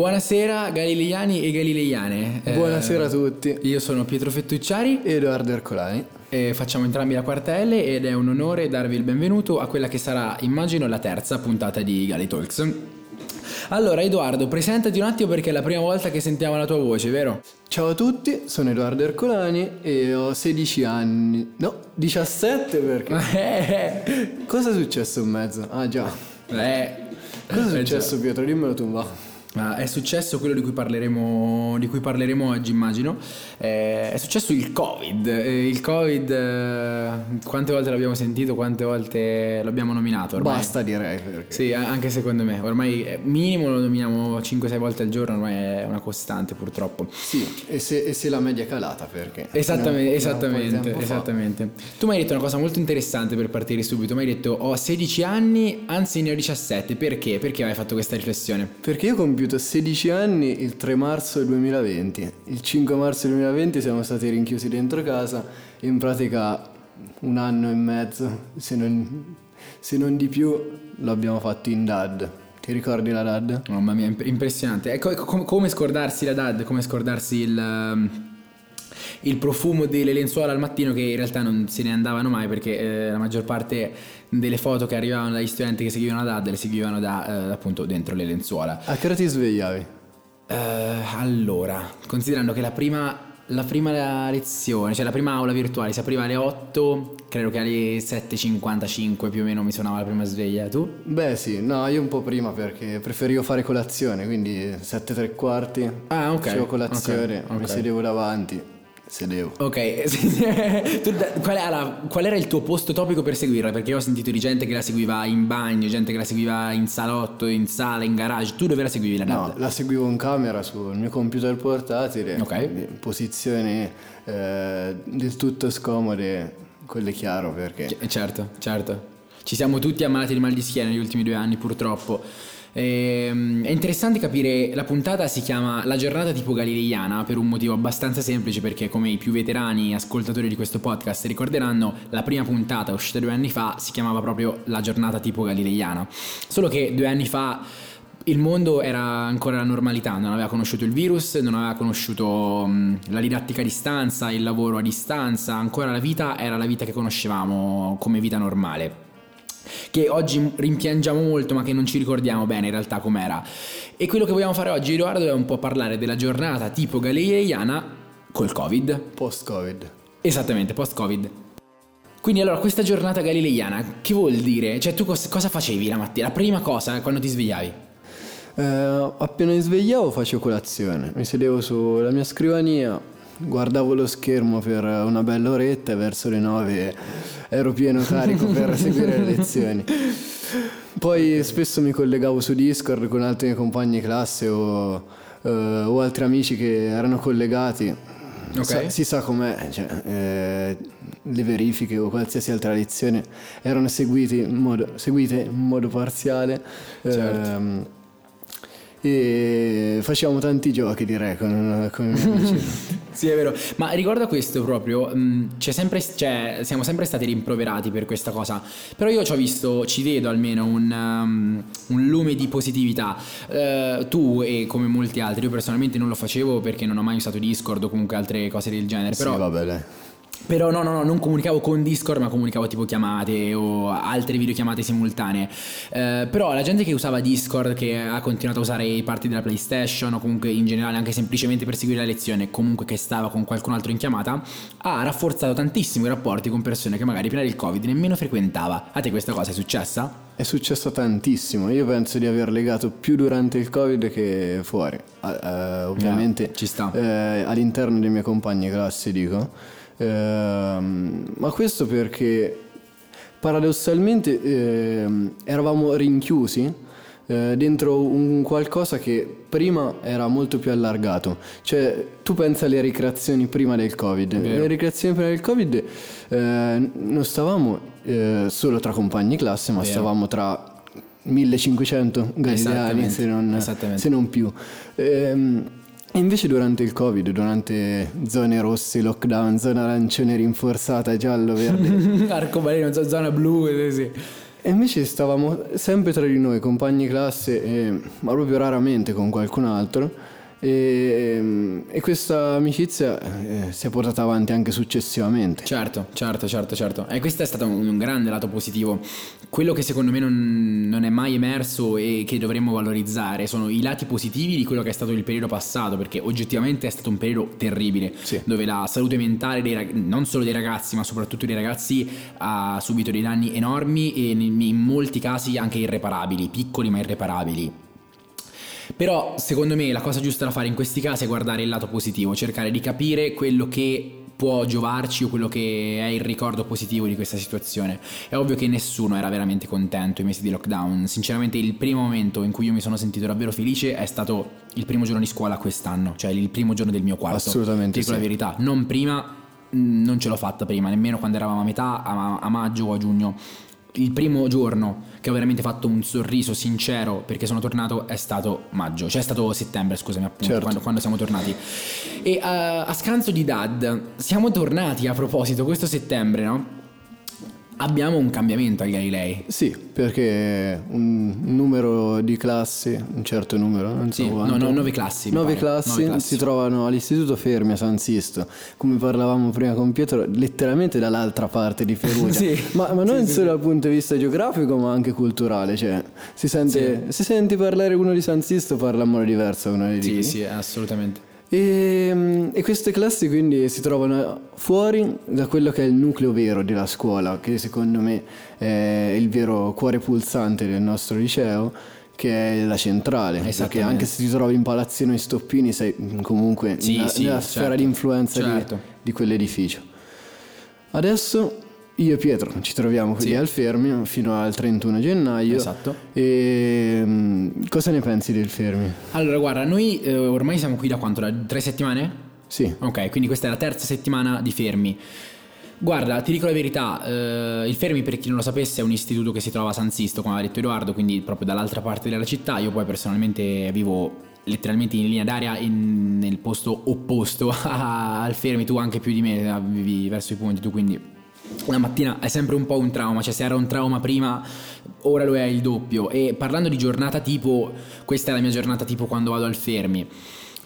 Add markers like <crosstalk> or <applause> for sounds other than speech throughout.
Buonasera galileiani e galileiane. Eh, Buonasera a tutti. Io sono Pietro Fettucciari Edoardo Ercolani. e facciamo entrambi la quarta L ed è un onore darvi il benvenuto a quella che sarà, immagino, la terza puntata di Gali Talks. Allora, Edoardo, presentati un attimo perché è la prima volta che sentiamo la tua voce, vero? Ciao a tutti, sono Edoardo Ercolani e ho 16 anni. No, 17 perché. <laughs> Eh, Cosa è successo in mezzo? Ah già. eh, Cosa è eh, successo Pietro? Dimmelo tu, va. Ah, è successo quello di cui parleremo, di cui parleremo oggi, immagino. Eh, è successo il Covid. Eh, il Covid, eh, quante volte l'abbiamo sentito, quante volte l'abbiamo nominato ormai. Basta direi perché. Sì, anche secondo me. Ormai eh, minimo lo nominiamo 5-6 volte al giorno, ormai è una costante purtroppo. Sì, e se, e se la media è calata perché. Esattamente, di esattamente, esattamente. Tu mi hai detto una cosa molto interessante per partire subito. Mi hai detto ho 16 anni, anzi ne ho 17. Perché? Perché hai fatto questa riflessione? Perché io ho compiuto 16 anni il 3 marzo del 2020. Il 5 marzo del 2020 siamo stati rinchiusi dentro casa. In pratica un anno e mezzo, se non, se non di più, l'abbiamo fatto in DAD. Ti ricordi la DAD? Mamma mia, imp- impressionante. Ecco, ecco, com- come scordarsi la DAD, come scordarsi il, um, il profumo delle lenzuola al mattino che in realtà non se ne andavano mai perché eh, la maggior parte delle foto che arrivavano dagli studenti che seguivano la DAD le seguivano da eh, appunto dentro le lenzuola. A che ora ti svegliavi? Eh, allora, considerando che la prima, la prima lezione, cioè la prima aula virtuale si apriva alle 8, credo che alle 7.55 più o meno mi suonava la prima sveglia. Tu? Beh sì, no, io un po' prima perché preferivo fare colazione, quindi 7 tre quarti. Ah, ok. Facevo colazione, Ok, ok. mi sedevo davanti, sedevo. Ok, <laughs> tu qual, era, qual era il tuo posto topico per seguirla? Perché io ho sentito di gente che la seguiva in bagno, gente che la seguiva in salotto, in sala, in garage. Tu dove la seguivi la No, la seguivo in camera sul mio computer portatile, Ok. in posizioni eh, del tutto scomode, quello è chiaro perché... C- certo, certo. Ci siamo tutti ammalati di mal di schiena negli ultimi due anni, purtroppo. Ehm, è interessante capire, la puntata si chiama La giornata tipo galileiana per un motivo abbastanza semplice perché come i più veterani ascoltatori di questo podcast ricorderanno, la prima puntata uscita due anni fa si chiamava proprio La giornata tipo galileiana. Solo che due anni fa il mondo era ancora la normalità, non aveva conosciuto il virus, non aveva conosciuto mh, la didattica a distanza, il lavoro a distanza, ancora la vita era la vita che conoscevamo come vita normale. Che oggi rimpiangiamo molto, ma che non ci ricordiamo bene in realtà com'era. E quello che vogliamo fare oggi, Edoardo, è un po' parlare della giornata tipo galileiana col Covid. Post-Covid. Esattamente, post-Covid. Quindi allora, questa giornata galileiana, che vuol dire? Cioè, tu cos- cosa facevi la mattina? La prima cosa quando ti svegliavi? Eh, appena mi svegliavo facevo colazione, mi sedevo sulla mia scrivania, guardavo lo schermo per una bella oretta e verso le nove ero pieno carico per <laughs> seguire le lezioni. Poi spesso mi collegavo su Discord con altri miei compagni di classe o, eh, o altri amici che erano collegati. Ok. Sa- si sa com'è, cioè, eh, le verifiche o qualsiasi altra lezione erano seguite in modo, seguite in modo parziale. Certo. ehm, e facevamo tanti giochi direi con, con. <laughs> Sì, è vero. Ma riguardo a questo proprio, mh, c'è sempre, cioè, siamo sempre stati rimproverati per questa cosa. Però io ci ho visto, ci vedo almeno un, um, un lume di positività. Eh, tu e come molti altri, io personalmente non lo facevo perché non ho mai usato Discord o comunque altre cose del genere. Sì, Però vabbè, dai. Però no, no, no, non comunicavo con Discord, ma comunicavo tipo chiamate o altre videochiamate simultanee. Eh, però la gente che usava Discord, che ha continuato a usare i party della PlayStation o comunque in generale anche semplicemente per seguire la lezione, comunque che stava con qualcun altro in chiamata, ha rafforzato tantissimo i rapporti con persone che magari prima del Covid nemmeno frequentava. A te questa cosa è successa? È successo tantissimo, io penso di aver legato più durante il Covid che fuori, eh, ovviamente ci sta. eh, all'interno dei miei compagni di classe dico, Ehm, ma questo perché paradossalmente ehm, eravamo rinchiusi eh, dentro un qualcosa che prima era molto più allargato. Cioè, tu pensa alle ricreazioni prima del Covid. Le ricreazioni prima del Covid eh, non stavamo eh, solo tra compagni di classe, ma Vero. stavamo tra 1500 galileani, se non, se non più. Ehm, e invece durante il Covid, durante zone rosse, lockdown, zona arancione rinforzata, giallo, verde, <laughs> Arcobaleno, zo- zona blu, eh, sì. E invece stavamo sempre tra di noi, compagni classe, e, ma proprio raramente con qualcun altro. E, e questa amicizia eh, si è portata avanti anche successivamente. Certo, certo, certo, certo. E questo è stato un, un grande lato positivo. Quello che secondo me non, non, è mai emerso e che dovremmo valorizzare sono i lati positivi di quello che è stato il periodo passato, perché oggettivamente è stato un periodo terribile, sì. dove la salute mentale dei, non solo dei ragazzi, ma soprattutto dei ragazzi ha subito dei danni enormi e in, in molti casi anche irreparabili, piccoli ma irreparabili. Però secondo me la cosa giusta da fare in questi casi è guardare il lato positivo, cercare di capire quello che può giovarci o quello che è il ricordo positivo di questa situazione. È ovvio che nessuno era veramente contento ai mesi di lockdown. Sinceramente il primo momento in cui io mi sono sentito davvero felice è stato il primo giorno di scuola quest'anno, cioè il primo giorno del mio quarto. Assolutamente. Dico sì. la verità, non prima non ce l'ho fatta prima, nemmeno quando eravamo a metà, a maggio o a giugno il primo giorno che ho veramente fatto un sorriso sincero perché sono tornato è stato maggio, cioè è stato settembre, scusami, appunto, certo. quando, quando, siamo tornati. E uh, a scanso di Dad, siamo tornati a proposito questo settembre, no? Abbiamo un cambiamento ai Galilei. Sì, perché un numero di classi, un certo numero, non so sì, quanto. No, no, nove classi. Nove classi, nove classi, si trovano all'istituto Fermi a San Sisto, come parlavamo prima con Pietro, letteralmente dall'altra parte di Perugia. <laughs> sì. Ma, ma non sì, solo dal punto di vista geografico, ma anche culturale. Cioè, si sente, se senti parlare uno di San Sisto, parla in modo diverso uno di Sì, sì, assolutamente. E, e, queste classi quindi si trovano fuori da quello che è il nucleo vero della scuola, che secondo me è il vero cuore pulsante del nostro liceo, che è la centrale. Perché anche se ti trovi in palazzino e stoppini, sei comunque sì, nella, sì, nella certo, sfera di influenza certo. di, di quell'edificio. Adesso io e Pietro ci troviamo qui Sì. al Fermi fino al 31 gennaio. Esatto. E mm, cosa ne pensi del Fermi? Allora, guarda, noi eh, ormai siamo qui da quanto? Da tre settimane? Sì. Ok, quindi questa è la terza settimana di Fermi. Guarda, ti dico la verità, eh, il Fermi per chi non lo sapesse è un istituto che si trova a San Sisto, come aveva detto Edoardo, quindi proprio dall'altra parte della città. Io poi personalmente vivo letteralmente in linea d'aria in- nel posto opposto <laughs> al Fermi, tu anche più di me, eh, vivi verso i ponti, tu quindi la mattina è sempre un po' un trauma, cioè se era un trauma prima, ora lo è il doppio. E parlando di giornata tipo, questa è la mia giornata tipo quando vado al Fermi.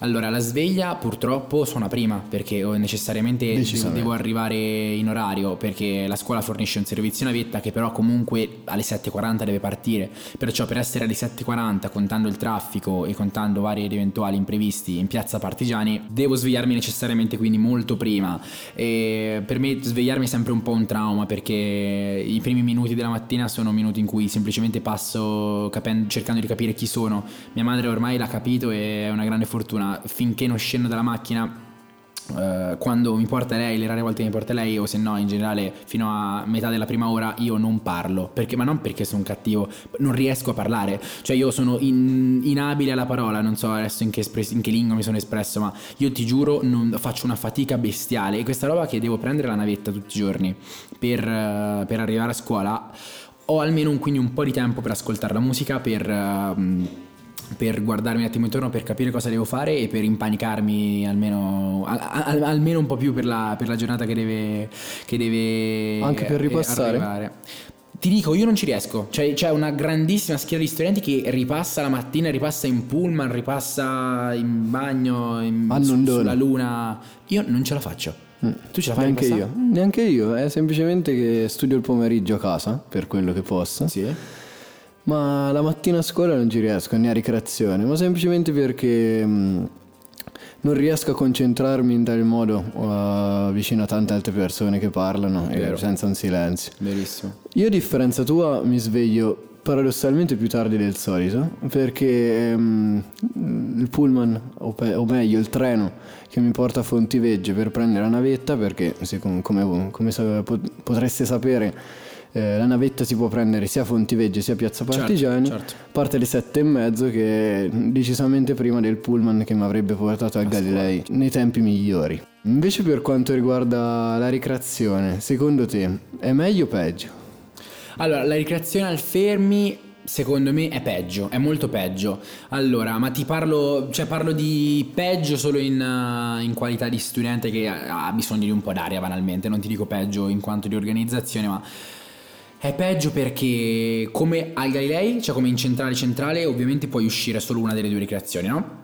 Allora, la sveglia purtroppo suona prima perché necessariamente devo, arrivare in orario perché la scuola fornisce un servizio navetta che però comunque alle 7.40 deve partire. Perciò per essere alle 7.40 contando il traffico e contando vari ed eventuali imprevisti in piazza Partigiani devo svegliarmi necessariamente quindi molto prima. E per me svegliarmi è sempre un po' un trauma perché i primi minuti della mattina sono minuti in cui semplicemente passo capen- cercando di capire chi sono. Mia madre ormai l'ha capito e è una grande fortuna. Finché non scendo dalla macchina eh, quando mi porta lei, le rare volte che mi porta lei, o se no in generale fino a metà della prima ora, io non parlo. Perché, ma non perché sono cattivo, non riesco a parlare. Cioè, io sono in- inabile alla parola. Non so adesso in che, espres- in che lingua mi sono espresso, ma io ti giuro, non, faccio una fatica bestiale. E questa roba che devo prendere la navetta tutti i giorni per, eh, per arrivare a scuola. Ho almeno un, quindi un po' di tempo per ascoltare la musica, per. ehm, per guardarmi un attimo intorno per capire cosa devo fare e per impanicarmi almeno, al- al- almeno un po' più per la, per la giornata che deve, che deve Anche per ripassare? arrivare. Ti dico, io non ci riesco. Cioè, c'è una grandissima schiera di studenti che ripassa la mattina, ripassa in pullman, ripassa in bagno, in, su- sulla luna. Io non ce la faccio. Tu ce la fai? Neanche io, neanche io, è semplicemente che studio il pomeriggio a casa per quello che posso. Sì. Ma la mattina a scuola non ci riesco, né a ricreazione, ma semplicemente perché mh, non riesco a concentrarmi in tal modo uh, vicino a tante altre persone che parlano e senza un silenzio. Verissimo. Io a differenza tua mi sveglio paradossalmente più tardi del solito perché ehm, il pullman o, pe- o meglio il treno che mi porta a Fontivegge per prendere la navetta perché se com- come, come pot- potreste sapere eh, la navetta si può prendere sia a Fontivegge sia a Piazza Certo, Partigiani certo. parte alle sette e mezzo che è decisamente prima del pullman che mi avrebbe portato a Galilei nei tempi migliori invece per quanto riguarda la ricreazione secondo te è meglio o peggio? Allora, la ricreazione al fermi secondo me è peggio, è molto peggio. Allora, ma ti parlo, cioè parlo di peggio solo in, eh, in qualità di studente che ha bisogno di un po' d'aria banalmente, non ti dico peggio in quanto di organizzazione, ma È peggio perché come al Galilei, cioè come in centrale centrale, ovviamente puoi uscire solo una delle due ricreazioni, no?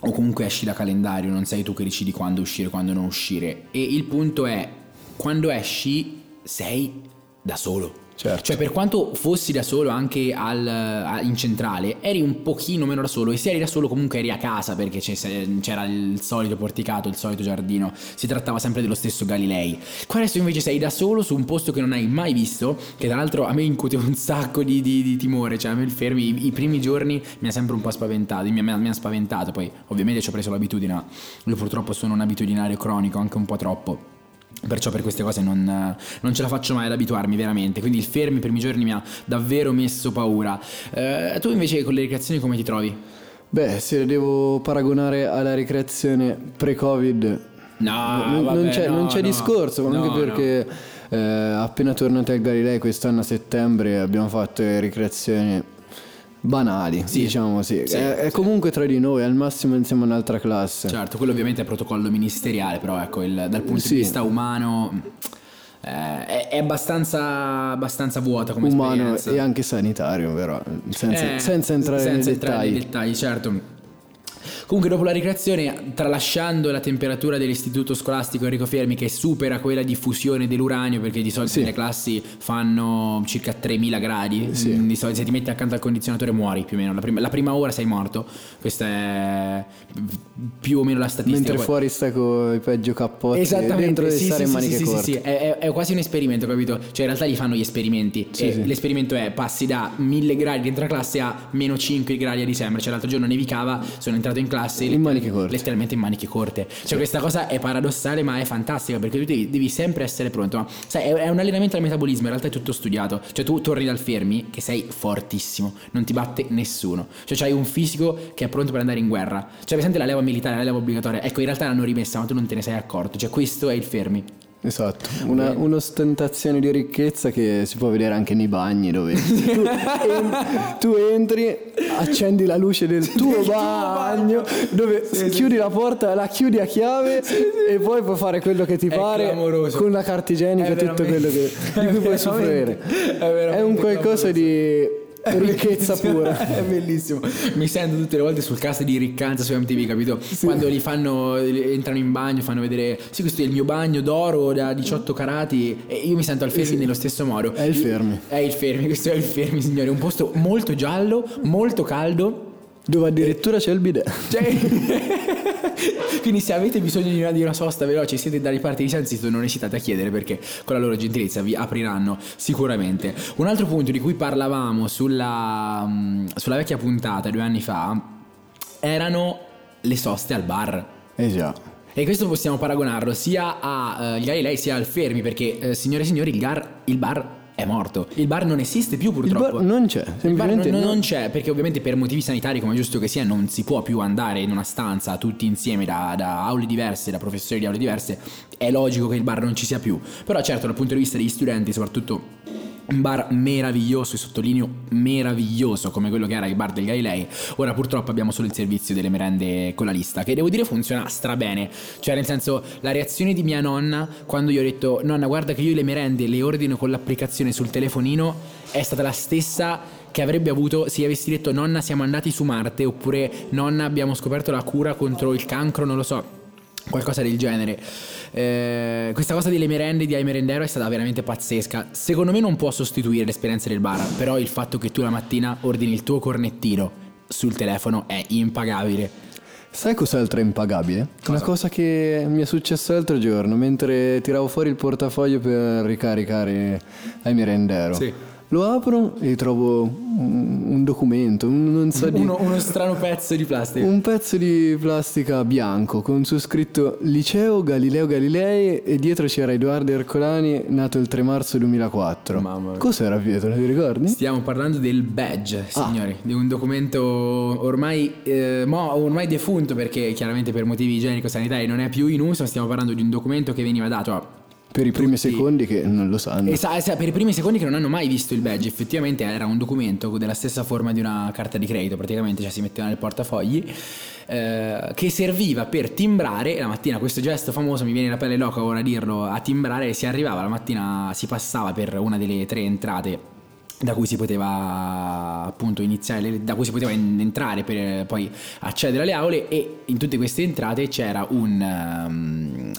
O comunque esci da calendario, non sei tu che decidi quando uscire e quando non uscire. E il punto è, quando esci sei da solo. Certo. Cioè, per quanto fossi da solo anche al, in centrale, eri un pochino meno da solo. E se eri da solo, comunque eri a casa perché c'era il solito porticato, il solito giardino. Si trattava sempre dello stesso Galilei. Qua adesso invece sei da solo su un posto che non hai mai visto. Che tra l'altro a me incute un sacco di, di- di timore. Cioè, a me il fermi, i, i primi giorni mi ha sempre un po' spaventato. Mi, mi mi ha spaventato. Poi, ovviamente, ci ho preso l'abitudine. Io purtroppo sono un abitudinario cronico, anche un po' troppo. Perciò per queste cose non, non ce la faccio mai ad abituarmi veramente. Quindi il fermi i primi giorni mi ha davvero messo paura. Eh, tu invece con le ricreazioni come ti trovi? Beh, se le devo paragonare alla ricreazione pre-Covid, No, non, vabbè, non c'è, no, non c'è no. discorso, No, anche perché eh, appena tornati al Galilei quest'anno a settembre abbiamo fatto le ricreazioni banali, Sì. diciamo sì. Sì, è, è comunque tra di noi, al massimo insieme a un'altra classe. Certo, quello ovviamente è protocollo ministeriale, però ecco, il- dal punto Sì. di vista umano eh, è, è abbastanza, abbastanza vuota come Umano esperienza. e anche sanitario, però, senza, Eh, senza entrare senza nei entrare dettagli. nei dettagli, certo. Comunque dopo la ricreazione, tralasciando la temperatura dell'istituto scolastico Enrico Fermi che supera quella di fusione dell'uranio, perché di solito Sì. le classi fanno circa 3000 gradi, Sì. di solito se ti metti accanto al condizionatore muori più o meno, la prima, la prima ora sei morto, questa è più o meno la statistica. Mentre Poi- fuori sta con i peggio cappotti Esattamente, dentro devi sì, stare sì, in sì, maniche sì, sì, corte. sì, È, è- è quasi un esperimento, capito? Cioè in realtà gli fanno gli esperimenti Sì, sì. l'esperimento è passi da 1000 gradi dentro la classe a meno 5 gradi a dicembre, cioè l'altro giorno nevicava, sono entrato in classe In maniche corte. letteralmente in maniche corte. Cioè questa cosa è paradossale ma è fantastica perché tu devi, devi sempre essere pronto. Ma, sai, è, è un allenamento al metabolismo, in realtà è tutto studiato. Cioè tu torni dal fermi che sei fortissimo, non ti batte nessuno. Cioè c'hai un fisico che è pronto per andare in guerra. Cioè presente la leva militare, la leva obbligatoria. Ecco, in realtà l'hanno rimessa ma tu non te ne sei accorto. Cioè questo è il fermi. Esatto, una, un'ostentazione di ricchezza che si può vedere anche nei bagni dove tu, en- tu entri, accendi la luce del tuo bagno, dove chiudi la porta, la chiudi a chiave e poi puoi fare quello che ti È pare clamoroso. con la carta igienica tutto quello che, di cui puoi <laughs> soffrire. è È un qualcosa di ricchezza pura. <laughs> è bellissimo. Mi sento tutte le volte sul cast di Riccanza su MTV, capito? Quando li fanno, entrano in bagno, fanno vedere, sì, questo è il mio bagno d'oro da 18 carati. E io mi sento al fermi nello stesso modo. È il Fermi. È il fermi, questo è il fermi, signore. Un posto molto giallo, molto caldo. Dove addirittura c'è il bidet. Cioè, <laughs> quindi se avete bisogno di una, di una sosta veloce siete dalle parti di San Sito non esitate a chiedere perché con la loro gentilezza vi apriranno sicuramente. Un altro punto di cui parlavamo sulla, mm, sulla vecchia puntata due anni fa erano le soste al bar. Eh già. E questo possiamo paragonarlo sia a eh, Galilei sia al Fermi perché eh, signore e signori il, gar- il bar è morto. Il bar non esiste più Il purtroppo. bar non c'è, Il bar non, semplicemente non- no. non c'è perché ovviamente per motivi sanitari come è giusto che sia non si può più andare in una stanza tutti insieme da, da aule diverse, da professori di aule diverse, è logico che il bar non ci sia più. Però certo dal punto di vista degli studenti soprattutto un bar meraviglioso e sottolineo meraviglioso come quello che era il bar del Galilei ora purtroppo abbiamo solo il servizio delle merende con la lista che devo dire funziona strabene. Cioè nel senso la reazione di mia nonna quando io ho detto nonna guarda che io le merende le ordino con l'applicazione sul telefonino è stata la stessa che avrebbe avuto se avessi detto nonna siamo andati su Marte oppure nonna abbiamo scoperto la cura contro il cancro non lo so qualcosa del genere. Eh, questa cosa delle merende di iMerendero è stata veramente pazzesca. Secondo me non può sostituire l'esperienza del bar, però il fatto che tu la mattina ordini il tuo cornettino sul telefono è impagabile. Sai cos'altro è impagabile? Una cosa che mi è successa l'altro giorno mentre tiravo fuori il portafoglio per ricaricare ai merendero. Sì. Lo apro e trovo un, un documento, un, non so di, Uno, uno strano pezzo di plastica. un pezzo di plastica bianco con su scritto Liceo Galileo Galilei e dietro c'era Edoardo Ercolani, nato il 3 marzo 2004. Mamma mia. Cos'era Pietro, ti ricordi? Stiamo parlando del badge, Ah. signori, di un documento ormai, eh, mo- ormai defunto perché chiaramente per motivi igienico-sanitari non è più in uso, stiamo parlando di un documento che veniva dato a Per i primi Tutti- secondi che non lo sanno. Esa- esa- per i primi secondi che non hanno mai visto il badge, effettivamente era un documento della stessa forma di una carta di credito, praticamente, cioè si metteva nel portafogli, eh, che serviva per timbrare la mattina. Questo gesto famoso, mi viene la pelle loca ora a dirlo, a timbrare, si arrivava la mattina, si passava per una delle tre entrate da cui si poteva appunto iniziare, da cui si poteva entrare per poi accedere alle aule e in tutte queste entrate c'era un... ehm,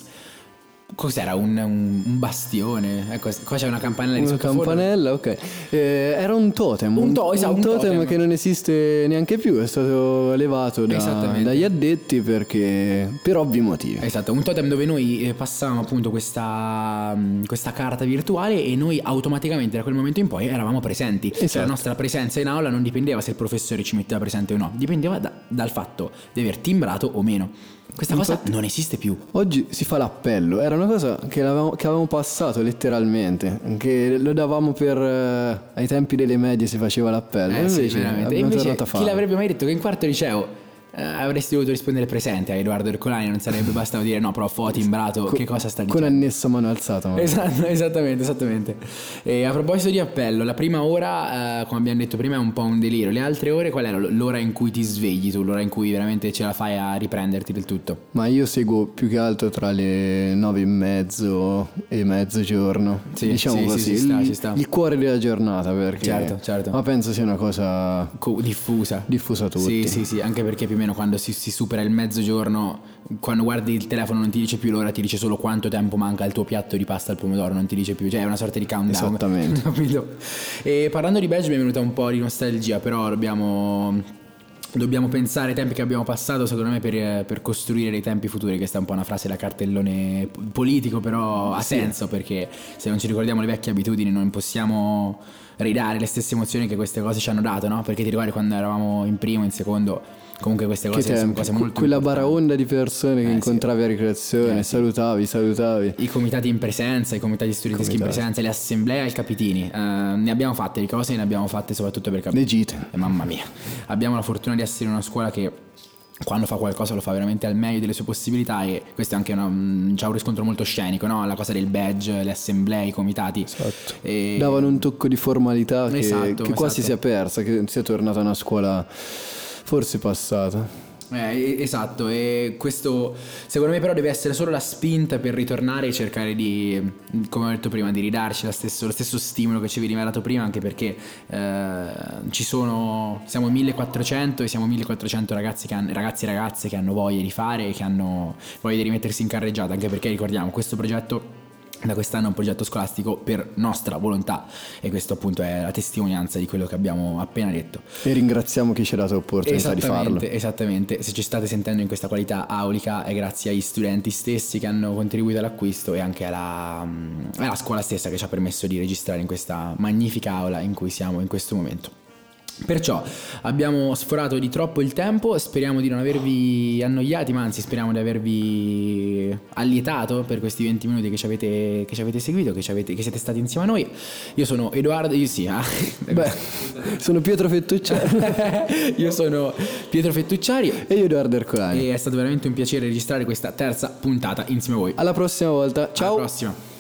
Cos'era? Un, un- bastione? Ecco, qua c'è una campanella di Una campanella, ok. Eh, era un totem. Un to- esatto, un totem, totem. che non esiste neanche più, è stato levato da- dagli addetti perché per ovvi motivi. Esatto, un totem dove noi eh, passavamo appunto questa, mh, questa carta virtuale e noi automaticamente da quel momento in poi eravamo presenti. Cioè Esatto. la nostra presenza in aula non dipendeva se il professore ci metteva presente o no, dipendeva da- dal fatto di aver timbrato o meno. Questa cosa Infatti- non esiste più. Oggi si fa l'appello, era una cosa che avevamo, che avevamo passato letteralmente, che lo davamo per... eh, ai tempi delle medie si faceva l'appello, Eh sì, invece veramente. E abbiamo invece tornato a chi l'avrebbe mai detto che in quarto liceo eh, avresti dovuto rispondere presente a Edoardo Ercolani, non sarebbe bastato dire no, prof, ho timbrato, che cosa sta Con dicendo? annessa mano alzata. ma- Esatto, <laughs> esattamente, esattamente. E a proposito di appello, la prima ora, eh, come abbiamo detto prima, è un po' un delirio. Le altre ore, qual era l'ora in cui ti svegli tu? L'ora in cui veramente ce la fai a riprenderti del tutto? Ma io seguo più che altro tra le nove e mezzo e mezzogiorno. Sì, diciamo sì, sì, così, ci sta, il, ci sta. il cuore della giornata perché... Certo, certo. Ma penso sia una cosa Co- diffusa. diffusa a tutti. Sì, sì, sì, anche perché più meno quando si, si supera il mezzogiorno, quando guardi il telefono non ti dice più l'ora, ti dice solo quanto tempo manca al tuo piatto di pasta al pomodoro, non ti dice più, cioè è una sorta di countdown. Esattamente. <laughs> Capito? E parlando di badge mi è venuta un po' di nostalgia, però dobbiamo... Dobbiamo pensare ai tempi che abbiamo passato, secondo me, per, per costruire dei tempi futuri. Questa è un po' una frase da cartellone politico, però ha senso perché se non ci ricordiamo le vecchie abitudini non possiamo ridare le stesse emozioni che queste cose ci hanno dato, no? Perché ti ricordi quando eravamo in primo, in secondo, comunque queste Che cose sono tempi, cose molto quella baraonda di persone che Eh, incontravi a ricreazione, Eh, sì. salutavi, salutavi. I comitati in presenza, i comitati studenteschi in presenza, le assemblee al capitini. Eh, ne abbiamo fatte di cose, ne abbiamo fatte soprattutto per capire. Le gite. Eh, mamma mia, abbiamo la fortuna di essere in una scuola che quando fa qualcosa lo fa veramente al meglio delle sue possibilità e questo è anche una, c'ha un riscontro molto scenico, no? La cosa del badge, le assemblee, i comitati. Esatto. E- Davano un tocco di formalità che, Esatto, che quasi esatto. si è persa, che sia tornata una scuola forse passata. Eh, esatto, e questo secondo me però deve essere solo la spinta per ritornare e cercare di, come ho detto prima, di ridarci stesso- lo stesso stimolo che ci veniva dato prima, anche perché eh, ci sono, siamo 1400 e siamo 1400 ragazzi, che hanno- ragazzi e ragazze che hanno voglia di fare che hanno voglia di rimettersi in carreggiata, anche perché ricordiamo questo progetto da quest'anno è un progetto scolastico per nostra volontà e questo appunto è la testimonianza di quello che abbiamo appena detto. E ringraziamo chi ci ha dato l'opportunità di farlo. Esattamente. Se ci state sentendo in questa qualità aulica è grazie agli studenti stessi che hanno contribuito all'acquisto e anche alla, mm, alla scuola stessa che ci ha permesso di registrare in questa magnifica aula in cui siamo in questo momento. Perciò abbiamo sforato di troppo il tempo, speriamo di non avervi annoiati, ma anzi speriamo di avervi allietato per questi 20 minuti che ci avete, che ci avete seguito, che, ci avete- che siete stati insieme a noi. Io sono Edoardo, io sì, ah. Beh, sono Pietro Fettucciari <laughs> io sono Pietro Fettucciari e io Edoardo Ercolani. e è stato veramente un piacere registrare questa terza puntata insieme a voi. Alla prossima volta, ciao! Alla prossima.